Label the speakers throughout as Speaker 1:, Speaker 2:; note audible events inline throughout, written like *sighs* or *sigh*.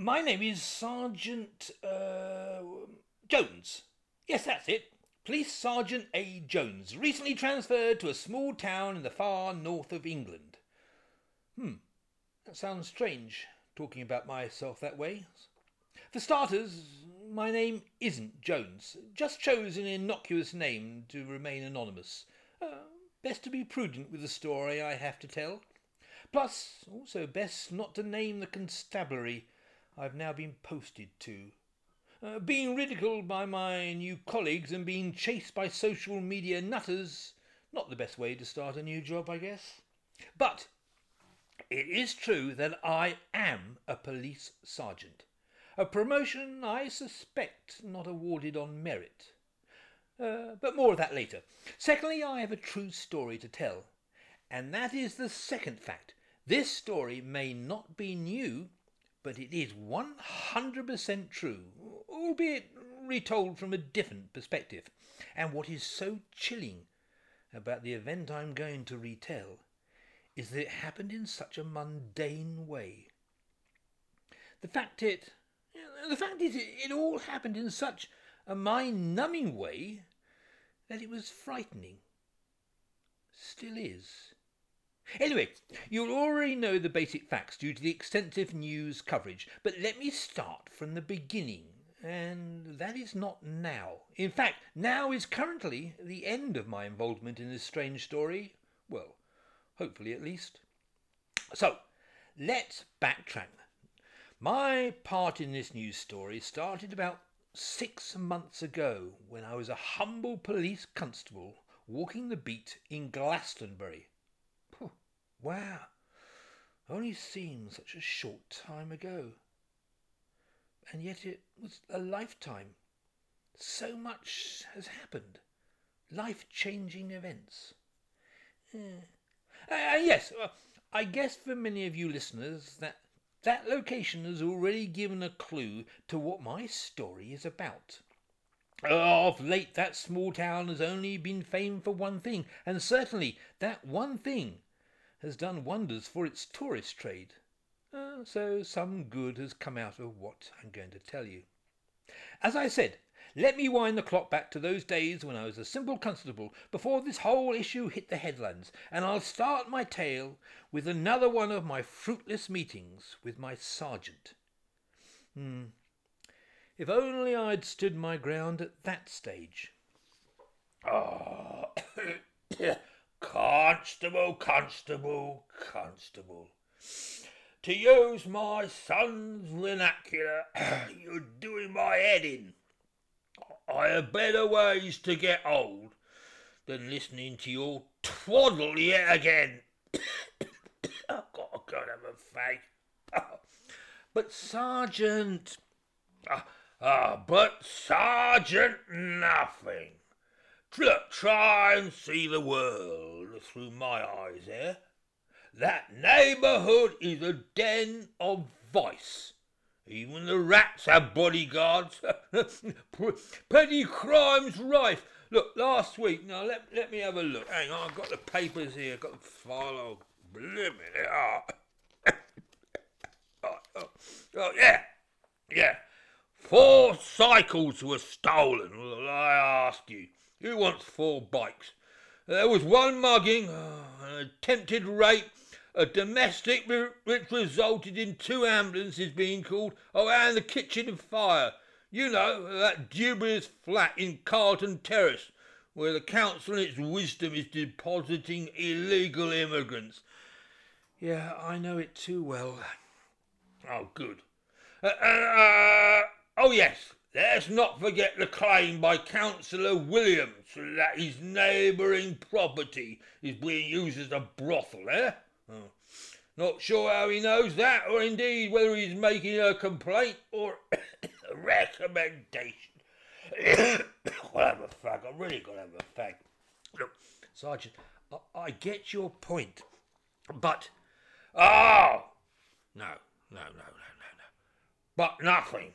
Speaker 1: my name is Sergeant uh, Jones. Yes, that's it. Police Sergeant A. Jones, recently transferred to a small town in the far north of England. Hmm, that sounds strange, talking about myself that way. For starters, my name isn't Jones. Just chose an innocuous name to remain anonymous. Uh, best to be prudent with the story I have to tell. Plus, also best not to name the constabulary I've now been posted to. Uh, being ridiculed by my new colleagues and being chased by social media nutters, not the best way to start a new job, I guess. But it is true that I am a police sergeant. A promotion I suspect not awarded on merit. Uh, but more of that later. Secondly, I have a true story to tell. And that is the second fact. This story may not be new, but it is 100% true, albeit retold from a different perspective. And what is so chilling about the event I'm going to retell is that it happened in such a mundane way. The fact it, the fact is, it all happened in such a mind-numbing way that it was frightening. Still is. Anyway, you'll already know the basic facts due to the extensive news coverage, but let me start from the beginning, and that is not now. In fact, now is currently the end of my involvement in this strange story. Well, hopefully at least. So, let's backtrack. My part in this news story started about six months ago when I was a humble police constable walking the beat in Glastonbury. Wow, only seems such a short time ago. And yet it was a lifetime. So much has happened. Life changing events. Yeah. Uh, yes, uh, I guess for many of you listeners that that location has already given a clue to what my story is about. Of late, that small town has only been famed for one thing, and certainly that one thing has done wonders for its tourist trade. Uh, so some good has come out of what I'm going to tell you. As I said, let me wind the clock back to those days when I was a simple constable before this whole issue hit the headlines, and I'll start my tale with another one of my fruitless meetings with my sergeant. Hmm. If only I'd stood my ground at that stage. *coughs* Oh, Constable, constable, constable. To use my son's vernacular, *clears throat* you're doing my head in. I have better ways to get old than listening to your twaddle yet again. *coughs* I've got go and have a fag. *coughs* but Sergeant... Ah, *coughs* ah, but Sergeant nothing. Look, try and see the world through my eyes there. That neighbourhood is a den of vice. Even the rats have bodyguards. *laughs* Petty crimes rife. Look, last week, now let, let me have a look. Hang on, I've got the papers here, I've got the file. Oh, blimey, oh. *laughs* oh, oh, oh, yeah, yeah. Four cycles were stolen. I ask you, who wants four bikes? There was one mugging, oh, an attempted rape, a domestic which resulted in two ambulances being called, oh, and the kitchen of fire. You know, that dubious flat in Carlton Terrace, where the council in its wisdom is depositing illegal immigrants. Yeah, I know it too well. Oh, good. Uh, uh, uh, oh, yes, Let's not forget the claim by Councillor Williams that his neighbouring property is being used as a brothel, eh? Oh. Not sure how he knows that, or indeed whether he's making a complaint or *coughs* a recommendation. *coughs* I'll have a fag. I'm really going to have a fag. Look, Sergeant, I, I get your point, but. Oh! No, no, no, no, no, no. But nothing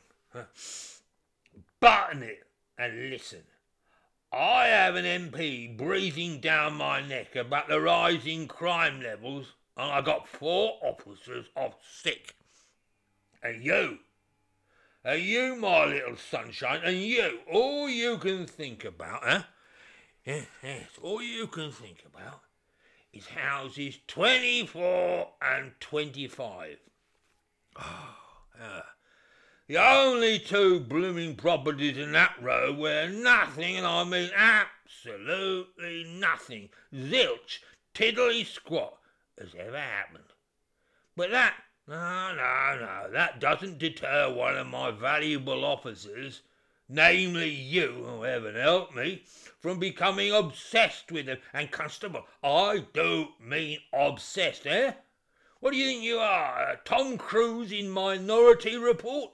Speaker 1: button it and listen. I have an MP breathing down my neck about the rising crime levels, and I got four officers off sick. And you,
Speaker 2: And you, my little sunshine, and you, all you can think about, huh? Yes, yes, all you can think about is houses 24 and 25. Oh, *sighs* uh, the only two blooming properties in that row where nothing, and I mean absolutely nothing, zilch, tiddly squat, has ever happened. But that, no, no, no, that doesn't deter one of my valuable officers, namely you, who heaven help me, from becoming obsessed with them. And, Constable, I do mean obsessed, eh? What do you think you are, Tom Cruise in Minority Report?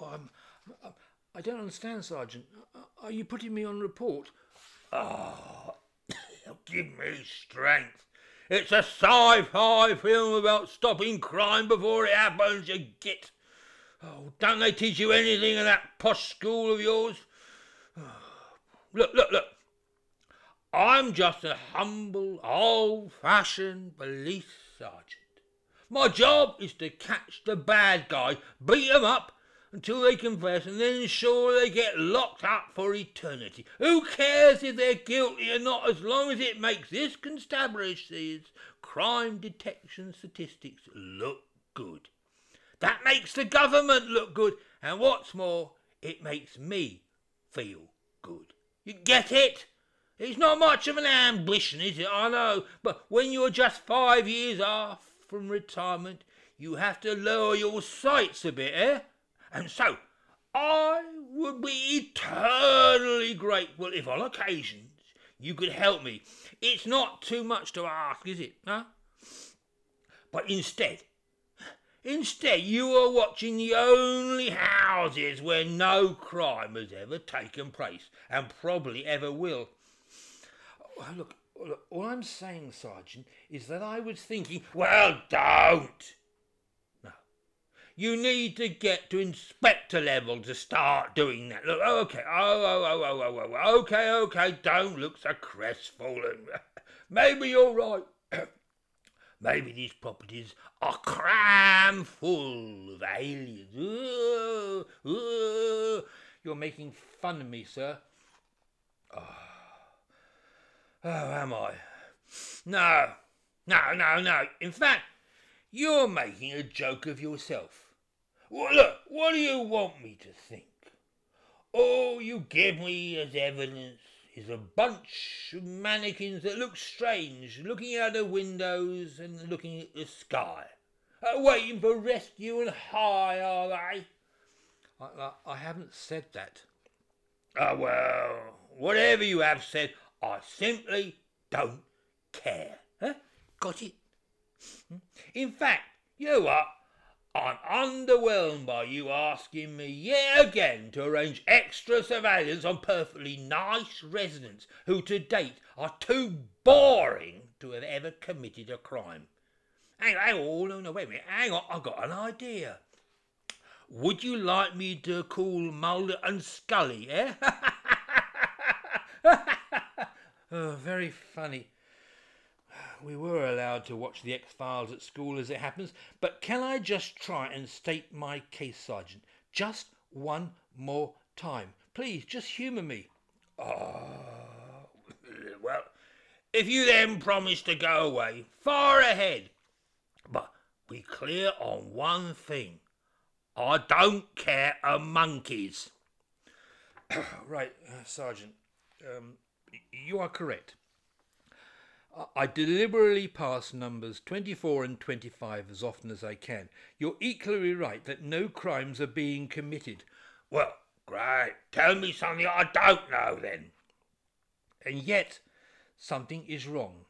Speaker 1: Oh, I'm, I don't understand, Sergeant. Uh, are you putting me on report?
Speaker 2: Oh, *coughs* give me strength. It's a sci-fi film about stopping crime before it happens, you git. Oh, don't they teach you anything in that posh school of yours? *sighs* Look, look, look. I'm just a humble, old-fashioned police sergeant. My job is to catch the bad guys, beat 'em up, until they confess and then sure they get locked up for eternity. Who cares if they're guilty or not as long as it makes this constabulary's crime detection statistics look good. That makes the government look good and what's more, it makes me feel good. You get it? It's not much of an ambition, is it? I know, but when you're just five years off from retirement, you have to lower your sights a bit, eh? And so I would be eternally grateful if on occasions you could help me. It's not too much to ask, is it? Huh? But instead, instead you are watching the only houses where no crime has ever taken place and probably ever will.
Speaker 1: Oh, look, look, all I'm saying, Sergeant, is that I was thinking.
Speaker 2: Well, don't! You need to get to inspector level to start doing that. Look, okay, oh, oh, oh, oh, oh, oh, oh okay, okay, don't look so crestfallen. *laughs* Maybe you're right. *coughs* Maybe these properties are cram full of aliens. Ooh, ooh.
Speaker 1: You're making fun of me, sir.
Speaker 2: Oh. oh, am I? No, no, no, no. In fact, you're making a joke of yourself. Well, look, what do you want me to think? All you give me as evidence is a bunch of mannequins that look strange, looking out of windows and looking at the sky. Uh, waiting for rescue and high, are they?
Speaker 1: I, I, I haven't said that.
Speaker 2: Ah, uh, well, whatever you have said, I simply don't care. Huh? Got it? Hmm? In fact, you are I'm underwhelmed by you asking me yet again to arrange extra surveillance on perfectly nice residents who to date are too boring to have ever committed a crime. Hang on, hang on, no, no, wait a minute, hang on, I've got an idea. Would you like me to call Mulder and Scully, eh? *laughs*
Speaker 1: oh, very funny we were allowed to watch the X Files at school as it happens, but can I just try and state my case, Sergeant? Just one more time. Please, just humour me.
Speaker 2: Oh, well, if you then promise to go away, far ahead. But be clear on one thing. I don't care a monkey's. *coughs*
Speaker 1: right, uh, Sergeant. Um, you are correct. I deliberately pass numbers 24 and 25 as often as I can. You're equally right that no crimes are being committed.
Speaker 2: Well, great. Tell me something I don't know then.
Speaker 1: And yet, something is wrong.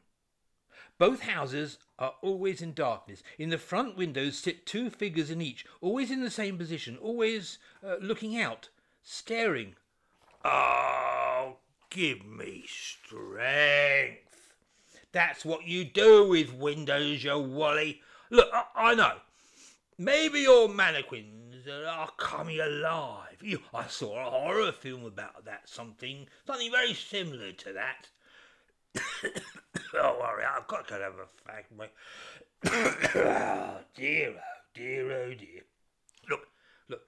Speaker 1: Both houses are always in darkness. In the front windows sit two figures in each, always in the same position, always uh, looking out, staring.
Speaker 2: Oh, give me strength. That's what you do with windows, you wally. Look, I, I know. Maybe your mannequins are coming alive. You, I saw a horror film about that, something, something very similar to that. *coughs* Don't worry, I've got to have a fag, mate. oh *coughs* dear, oh dear, oh dear. Look, look.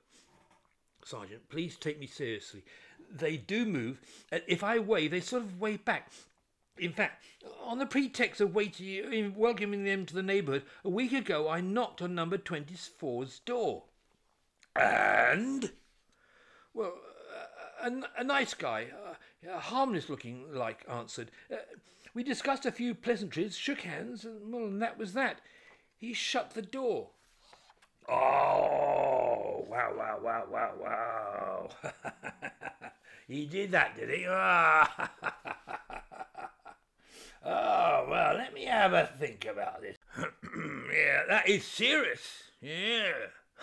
Speaker 1: Sergeant, please take me seriously. They do move. and If I wave, they sort of wave back. In fact, on the pretext of waiting, welcoming them to the neighbourhood, a week ago I knocked on number 24's door.
Speaker 2: And?
Speaker 1: Well, a, a, a nice guy, uh, harmless looking like, answered. Uh, we discussed a few pleasantries, shook hands, and, well, and that was that. He shut the door.
Speaker 2: Oh, wow, wow, wow, wow, wow. *laughs* he did that, did he? Ah. *laughs* oh, well, let me have a think about this. *clears throat* yeah, that is serious. Yeah.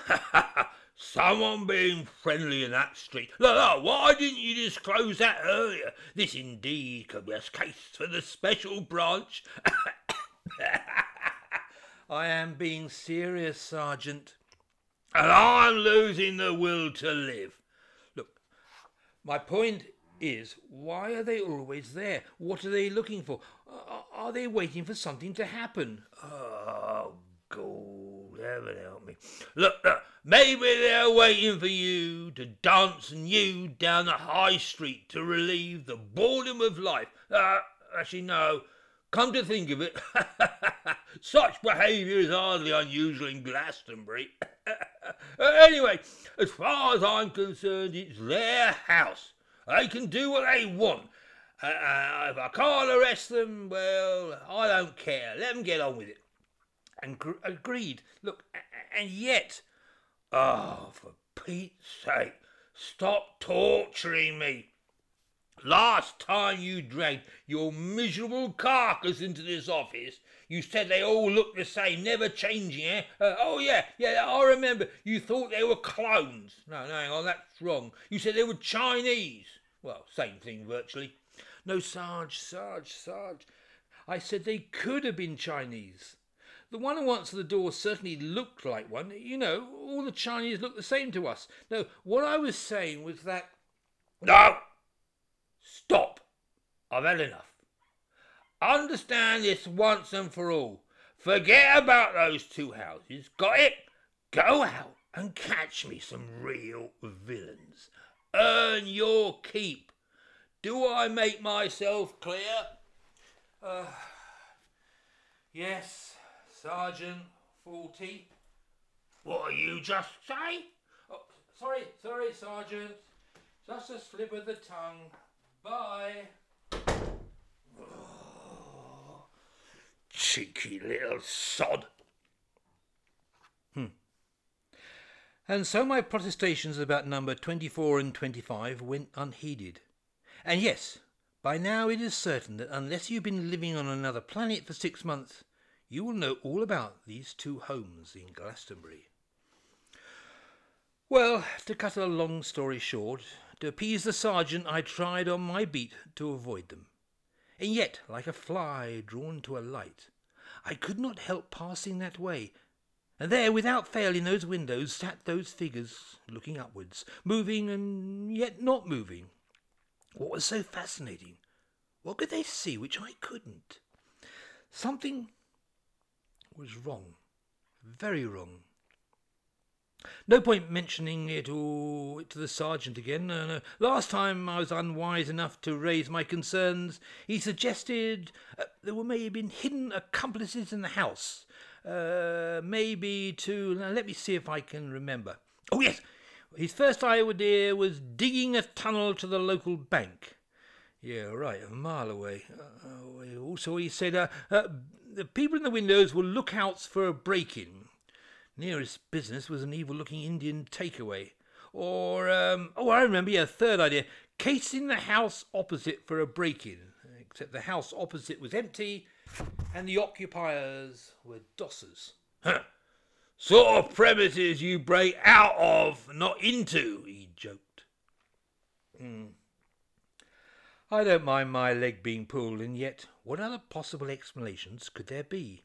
Speaker 2: *laughs* Someone being friendly in that street. Look, look, why didn't you disclose that earlier? This indeed could be a case for the special branch. *coughs*
Speaker 1: I am being serious, Sergeant.
Speaker 2: And I'm losing the will to live.
Speaker 1: Look, my point is, why are they always there? What are they looking for? Are they waiting for something to happen?
Speaker 2: Oh, God, heaven help me. Look, look, maybe they're waiting for you to dance and you down the high street to relieve the boredom of life. Uh, actually, no. Come to think of it, *laughs* such behaviour is hardly unusual in Glastonbury. *laughs* anyway, as far as I'm concerned, it's their house. They can do what they want. Uh, uh, if I can't arrest them, well, I don't care. Let them get on with it.
Speaker 1: And gr- agreed. Look, and yet,
Speaker 2: oh, for Pete's sake, stop torturing me. Last time you dragged your miserable carcass into this office, you said they all looked the same, never changing, eh? Uh, oh, yeah, yeah, I remember. You thought they were clones. No, no, hang on, that's wrong. You said they were Chinese. Well, same thing virtually.
Speaker 1: No, Sarge, Sarge, Sarge. I said they could have been Chinese. The one who answered the door certainly looked like one. You know, all the Chinese look the same to us. No, what I was saying was that.
Speaker 2: No! Stop! I've had enough. Understand this once and for all. Forget about those two houses. Got it? Go out and catch me some real villains. Earn your keep. Do I make myself clear?
Speaker 1: Uh, yes, Sergeant Faulty.
Speaker 2: What are you just say?
Speaker 1: Oh, sorry, sorry, Sergeant. Just a slip of the tongue. Bye. *sighs*
Speaker 2: Cheeky little sod.
Speaker 1: Hmm. And so my protestations about number 24 and 25 went unheeded. And yes, by now it is certain that unless you've been living on another planet for six months, you will know all about these two homes in Glastonbury. Well, to cut a long story short, to appease the sergeant, I tried on my beat to avoid them. And yet, like a fly drawn to a light, I could not help passing that way. And there, without fail, in those windows sat those figures, looking upwards, moving and yet not moving. What was so fascinating? What could they see which I couldn't? Something was wrong, very wrong. No point mentioning it all to the sergeant again. No, no. Last time I was unwise enough to raise my concerns, he suggested uh, there were maybe been hidden accomplices in the house. Uh, maybe to let me see if I can remember. Oh yes, his first idea was digging a tunnel to the local bank. Yeah, right, a mile away. Uh, also, he said uh, uh, the people in the windows were lookouts for a break-in. Nearest business was an evil looking Indian takeaway. Or, um, oh, I remember, yeah, third idea casing the house opposite for a break in. Except the house opposite was empty and the occupiers were dossers.
Speaker 2: Huh. Sort of premises you break out of, not into, he joked.
Speaker 1: Hmm. I don't mind my leg being pulled, and yet what other possible explanations could there be?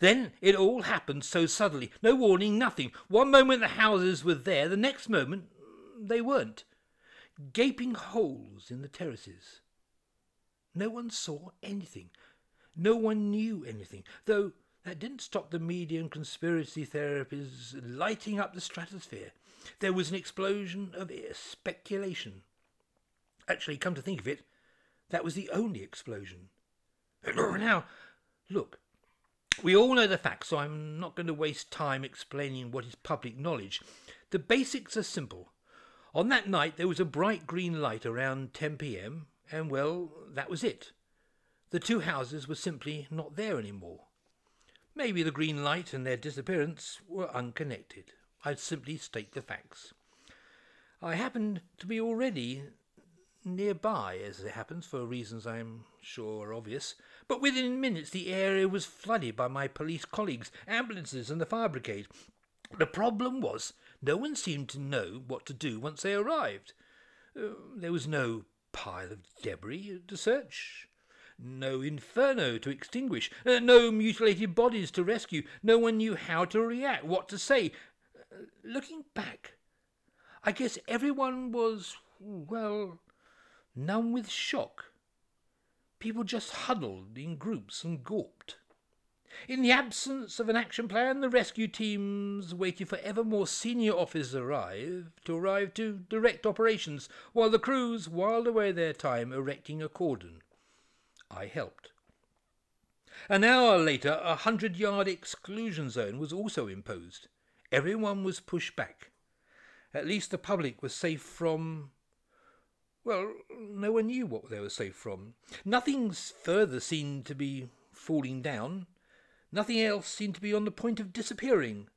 Speaker 1: Then it all happened so suddenly. No warning, nothing. One moment the houses were there, the next moment they weren't. Gaping holes in the terraces. No one saw anything. No one knew anything, though That didn't stop the media and conspiracy therapies lighting up the stratosphere. There was an explosion of speculation. Actually, come to think of it, that was the only explosion. *clears throat* now, look, we all know the facts, so I'm not going to waste time explaining what is public knowledge. The basics are simple. On that night, there was a bright green light around 10 pm, and well, that was it. The two houses were simply not there anymore. Maybe the green light and their disappearance were unconnected. I'd simply state the facts. I happened to be already nearby, as it happens, for reasons I am sure are obvious, but within minutes the area was flooded by my police colleagues, ambulances, and the fire brigade. The problem was no one seemed to know what to do once they arrived. Uh, there was no pile of debris to search, no inferno to extinguish, uh, no mutilated bodies to rescue. No one knew how to react, what to say. Uh, looking back, I guess everyone was, well, numb with shock. People just huddled in groups and gawped. In the absence of an action plan, the rescue teams waited for ever more senior officers arrive to arrive to direct operations, while the crews whiled away their time erecting a cordon. I helped. An hour later, a hundred yard exclusion zone was also imposed. Everyone was pushed back. At least the public was safe from well, no one knew what they were safe from. Nothing further seemed to be falling down. Nothing else seemed to be on the point of disappearing,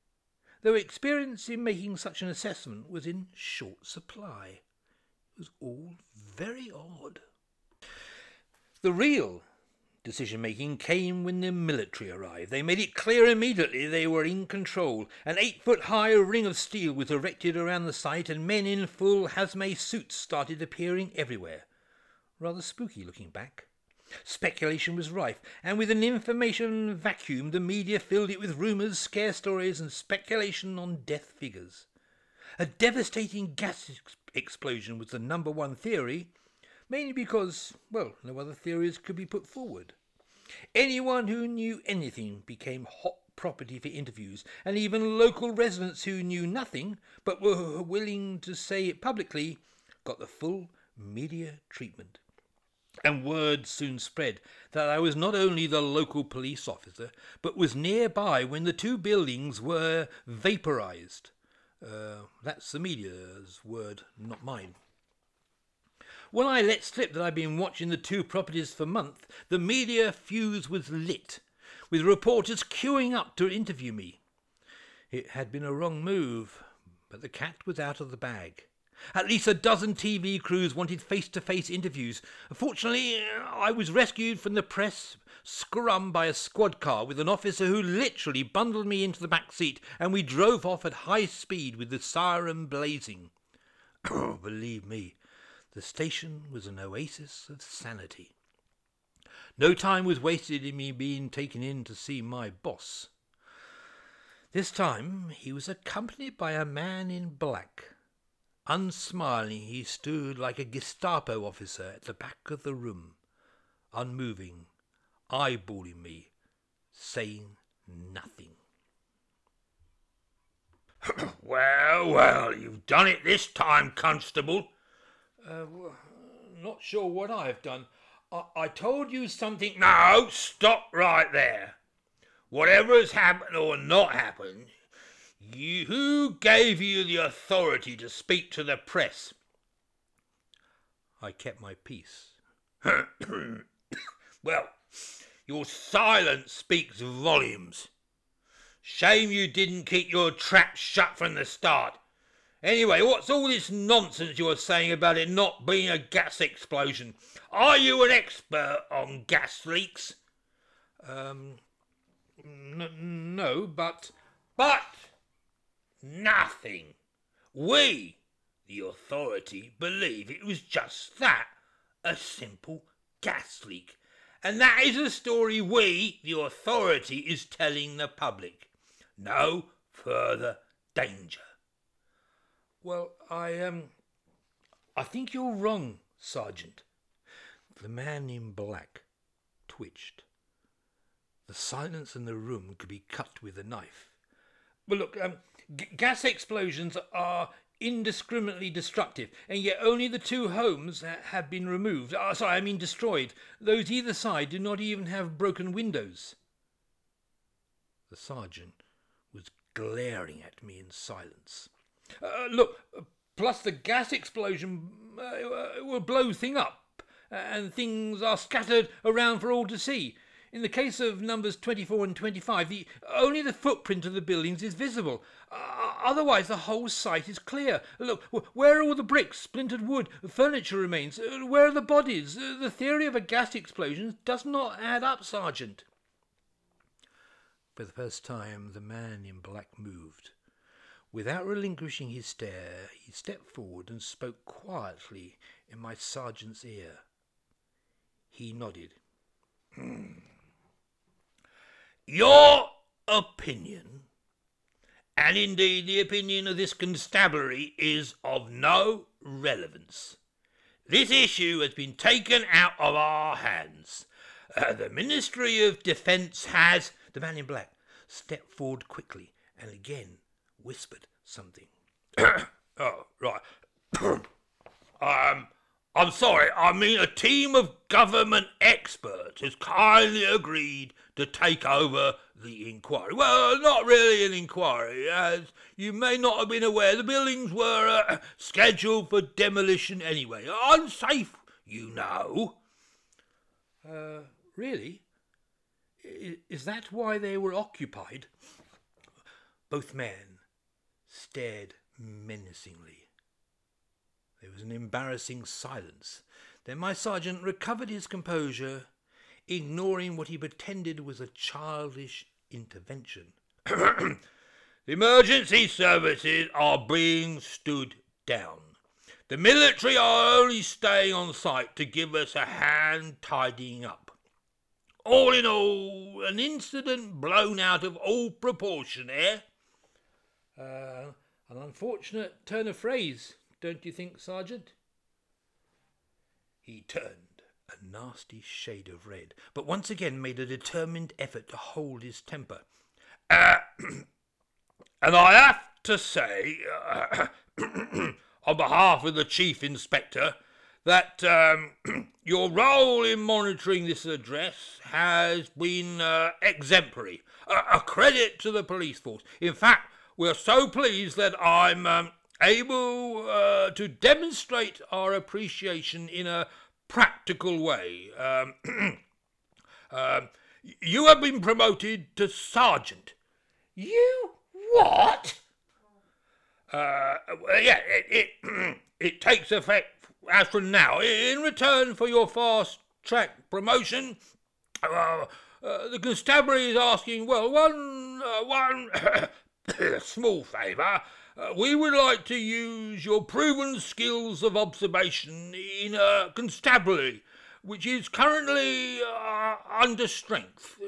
Speaker 1: though experience in making such an assessment was in short supply. It was all very odd. The real Decision making came when the military arrived. They made it clear immediately they were in control. An eight foot high ring of steel was erected around the site, and men in full hazmat suits started appearing everywhere. Rather spooky looking back. Speculation was rife, and with an information vacuum, the media filled it with rumours, scare stories, and speculation on death figures. A devastating gas ex- explosion was the number one theory, mainly because, well, no other theories could be put forward. Anyone who knew anything became hot property for interviews, and even local residents who knew nothing but were willing to say it publicly got the full media treatment. And word soon spread that I was not only the local police officer, but was nearby when the two buildings were vaporized. Uh, that's the media's word, not mine. When I let slip that I'd been watching the two properties for months, the media fuse was lit, with reporters queuing up to interview me. It had been a wrong move, but the cat was out of the bag. At least a dozen TV crews wanted face to face interviews. Fortunately, I was rescued from the press scrum by a squad car with an officer who literally bundled me into the back seat, and we drove off at high speed with the siren blazing. *coughs* Believe me, the station was an oasis of sanity. No time was wasted in me being taken in to see my boss. This time he was accompanied by a man in black. Unsmiling, he stood like a Gestapo officer at the back of the room, unmoving, eyeballing me, saying nothing. *clears throat*
Speaker 2: well, well, you've done it this time, constable,
Speaker 1: uh, not sure what I have done. I, I told you something.
Speaker 2: No, stop right there. Whatever has happened or not happened, you, who gave you the authority to speak to the press?
Speaker 1: I kept my peace. *coughs*
Speaker 2: well, your silence speaks volumes. Shame you didn't keep your trap shut from the start. Anyway, what's all this nonsense you're saying about it not being a gas explosion? Are you an expert on gas leaks?
Speaker 1: Um, n- no, but.
Speaker 2: But nothing. We, the authority, believe it was just that a simple gas leak. And that is a story we, the authority, is telling the public. No further danger.
Speaker 1: Well, I, um, I think you're wrong, Sergeant. The man in black twitched. The silence in the room could be cut with a knife. Well, look, um, gas explosions are indiscriminately destructive, and yet only the two homes have been removed. Uh, sorry, I mean destroyed. Those either side do not even have broken windows. The sergeant was glaring at me in silence. Uh, look, plus the gas explosion uh, will blow thing up, and things are scattered around for all to see. In the case of numbers 24 and 25, the, only the footprint of the buildings is visible. Uh, otherwise, the whole site is clear. Look, where are all the bricks, splintered wood, furniture remains? Uh, where are the bodies? Uh, the theory of a gas explosion does not add up, Sergeant. For the first time, the man in black moved. Without relinquishing his stare, he stepped forward and spoke quietly in my sergeant's ear. He nodded. *clears throat*
Speaker 2: Your opinion, and indeed the opinion of this constabulary, is of no relevance. This issue has been taken out of our hands. Uh, the Ministry of Defence has.
Speaker 1: The man in black stepped forward quickly and again whispered something. *coughs*
Speaker 2: oh, right. *coughs* um, I'm sorry, I mean a team of government experts has kindly agreed to take over the inquiry. Well, not really an inquiry, as you may not have been aware, the buildings were uh, *clears throat* scheduled for demolition anyway. Unsafe, you know.
Speaker 1: Uh, really? Is that why they were occupied? Both men stared menacingly. There was an embarrassing silence. Then my sergeant recovered his composure, ignoring what he pretended was a childish intervention. *clears throat*
Speaker 2: the emergency services are being stood down. The military are only staying on site to give us a hand tidying up. All in all, an incident blown out of all proportion, eh?
Speaker 1: Uh, an unfortunate turn of phrase, don't you think, Sergeant? He turned a nasty shade of red, but once again made a determined effort to hold his temper.
Speaker 2: Uh, *coughs* and I have to say, uh, *coughs* on behalf of the Chief Inspector, that um, *coughs* your role in monitoring this address has been uh, exemplary, a, a, credit to the police force. In fact, we're so pleased that I'm um, able uh, to demonstrate our appreciation in a practical way. Um, *clears throat* uh, you have been promoted to sergeant.
Speaker 1: You what?
Speaker 2: Uh, yeah, it, it, *clears throat* it takes effect as from now. In return for your fast track promotion, uh, uh, the constabulary is asking, well, one, uh, one *coughs* small favour. Uh, we would like to use your proven skills of observation in a constabulary, which is currently uh, under strength. Uh,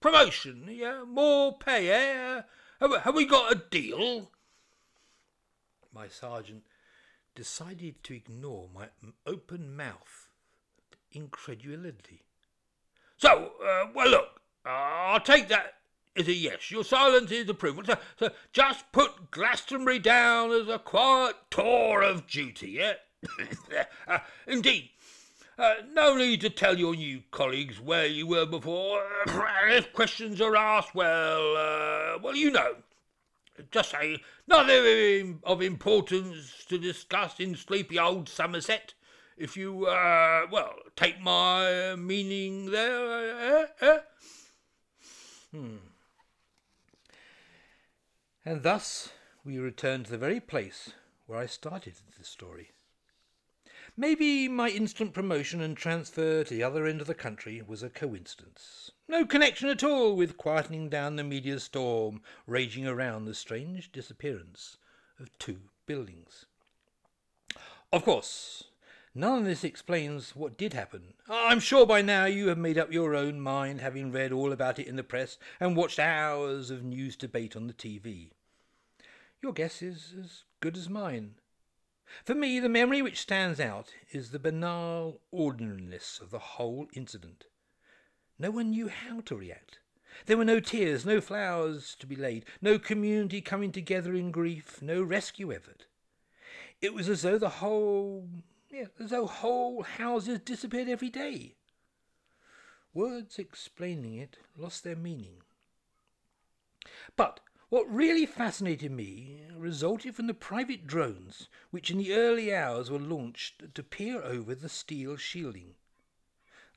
Speaker 2: promotion, yeah, more pay, eh? Have, have we got a deal?
Speaker 1: My sergeant decided to ignore my open mouth incredulity.
Speaker 2: So, uh, well, look, uh, I'll take that as a yes. Your silence is approval. So, so just put Glastonbury down as a quiet tour of duty, yeah? *laughs* uh, indeed. Uh, no need to tell your new colleagues where you were before. *clears throat* if questions are asked, well, uh, well, you know. Just say nothing of importance to discuss in sleepy old Somerset. If you, uh, well, take my meaning there, eh? eh?
Speaker 1: Hmm. And thus we return to the very place where I started this story. Maybe my instant promotion and transfer to the other end of the country was a coincidence. No connection at all with quietening down the media storm raging around the strange disappearance of two buildings. Of course, none of this explains what did happen. I'm sure by now you have made up your own mind, having read all about it in the press and watched hours of news debate on the TV. Your guess is as good as mine. For me, the memory which stands out is the banal ordinariness of the whole incident. No one knew how to react. There were no tears, no flowers to be laid, no community coming together in grief, no rescue effort. It was as though the whole, yeah, as though whole houses disappeared every day. Words explaining it lost their meaning. But what really fascinated me resulted from the private drones which in the early hours were launched to peer over the steel shielding.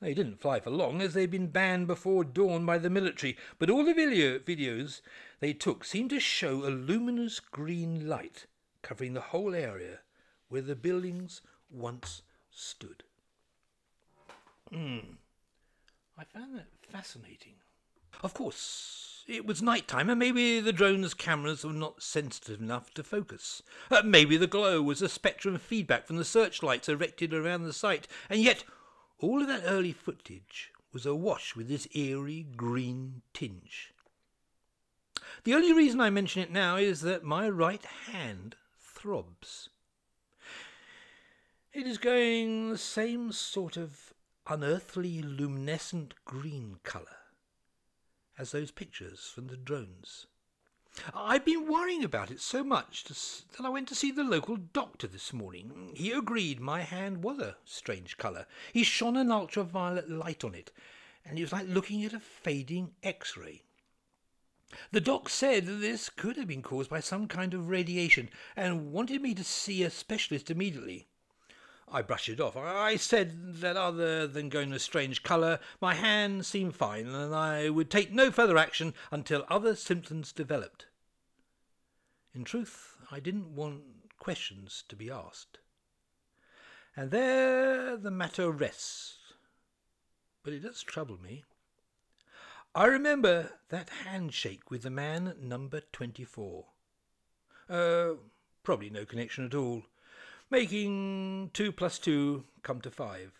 Speaker 1: They didn't fly for long, as they'd been banned before dawn by the military, but all the video- videos they took seemed to show a luminous green light covering the whole area where the buildings once stood. Hmm. I found that fascinating. Of course, it was night time, and maybe the drone's cameras were not sensitive enough to focus. Uh, maybe the glow was a spectrum of feedback from the searchlights erected around the site, and yet all of that early footage was awash with this eerie green tinge. The only reason I mention it now is that my right hand throbs. It is going the same sort of unearthly luminescent green colour as those pictures from the drones. I've been worrying about it so much that I went to see the local doctor this morning. He agreed my hand was a strange colour. He shone an ultraviolet light on it, and it was like looking at a fading X ray. The doc said this could have been caused by some kind of radiation and wanted me to see a specialist immediately. I brushed it off. I said that other than going a strange colour, my hand seemed fine and I would take no further action until other symptoms developed. In truth, I didn't want questions to be asked. And there the matter rests. But it does trouble me. I remember that handshake with the man at number 24. Uh, probably no connection at all making two plus two come to five.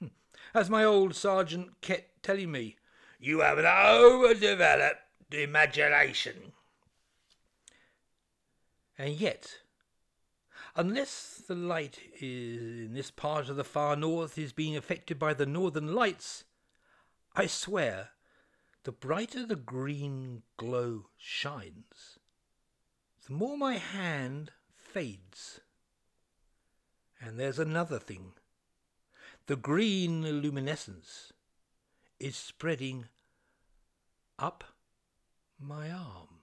Speaker 1: Hmm. As my old sergeant kept telling me, you have an overdeveloped imagination. And yet, unless the light in this part of the far north is being affected by the northern lights, I swear, the brighter the green glow shines, the more my hand fades. And there's another thing. The green luminescence is spreading up my arm.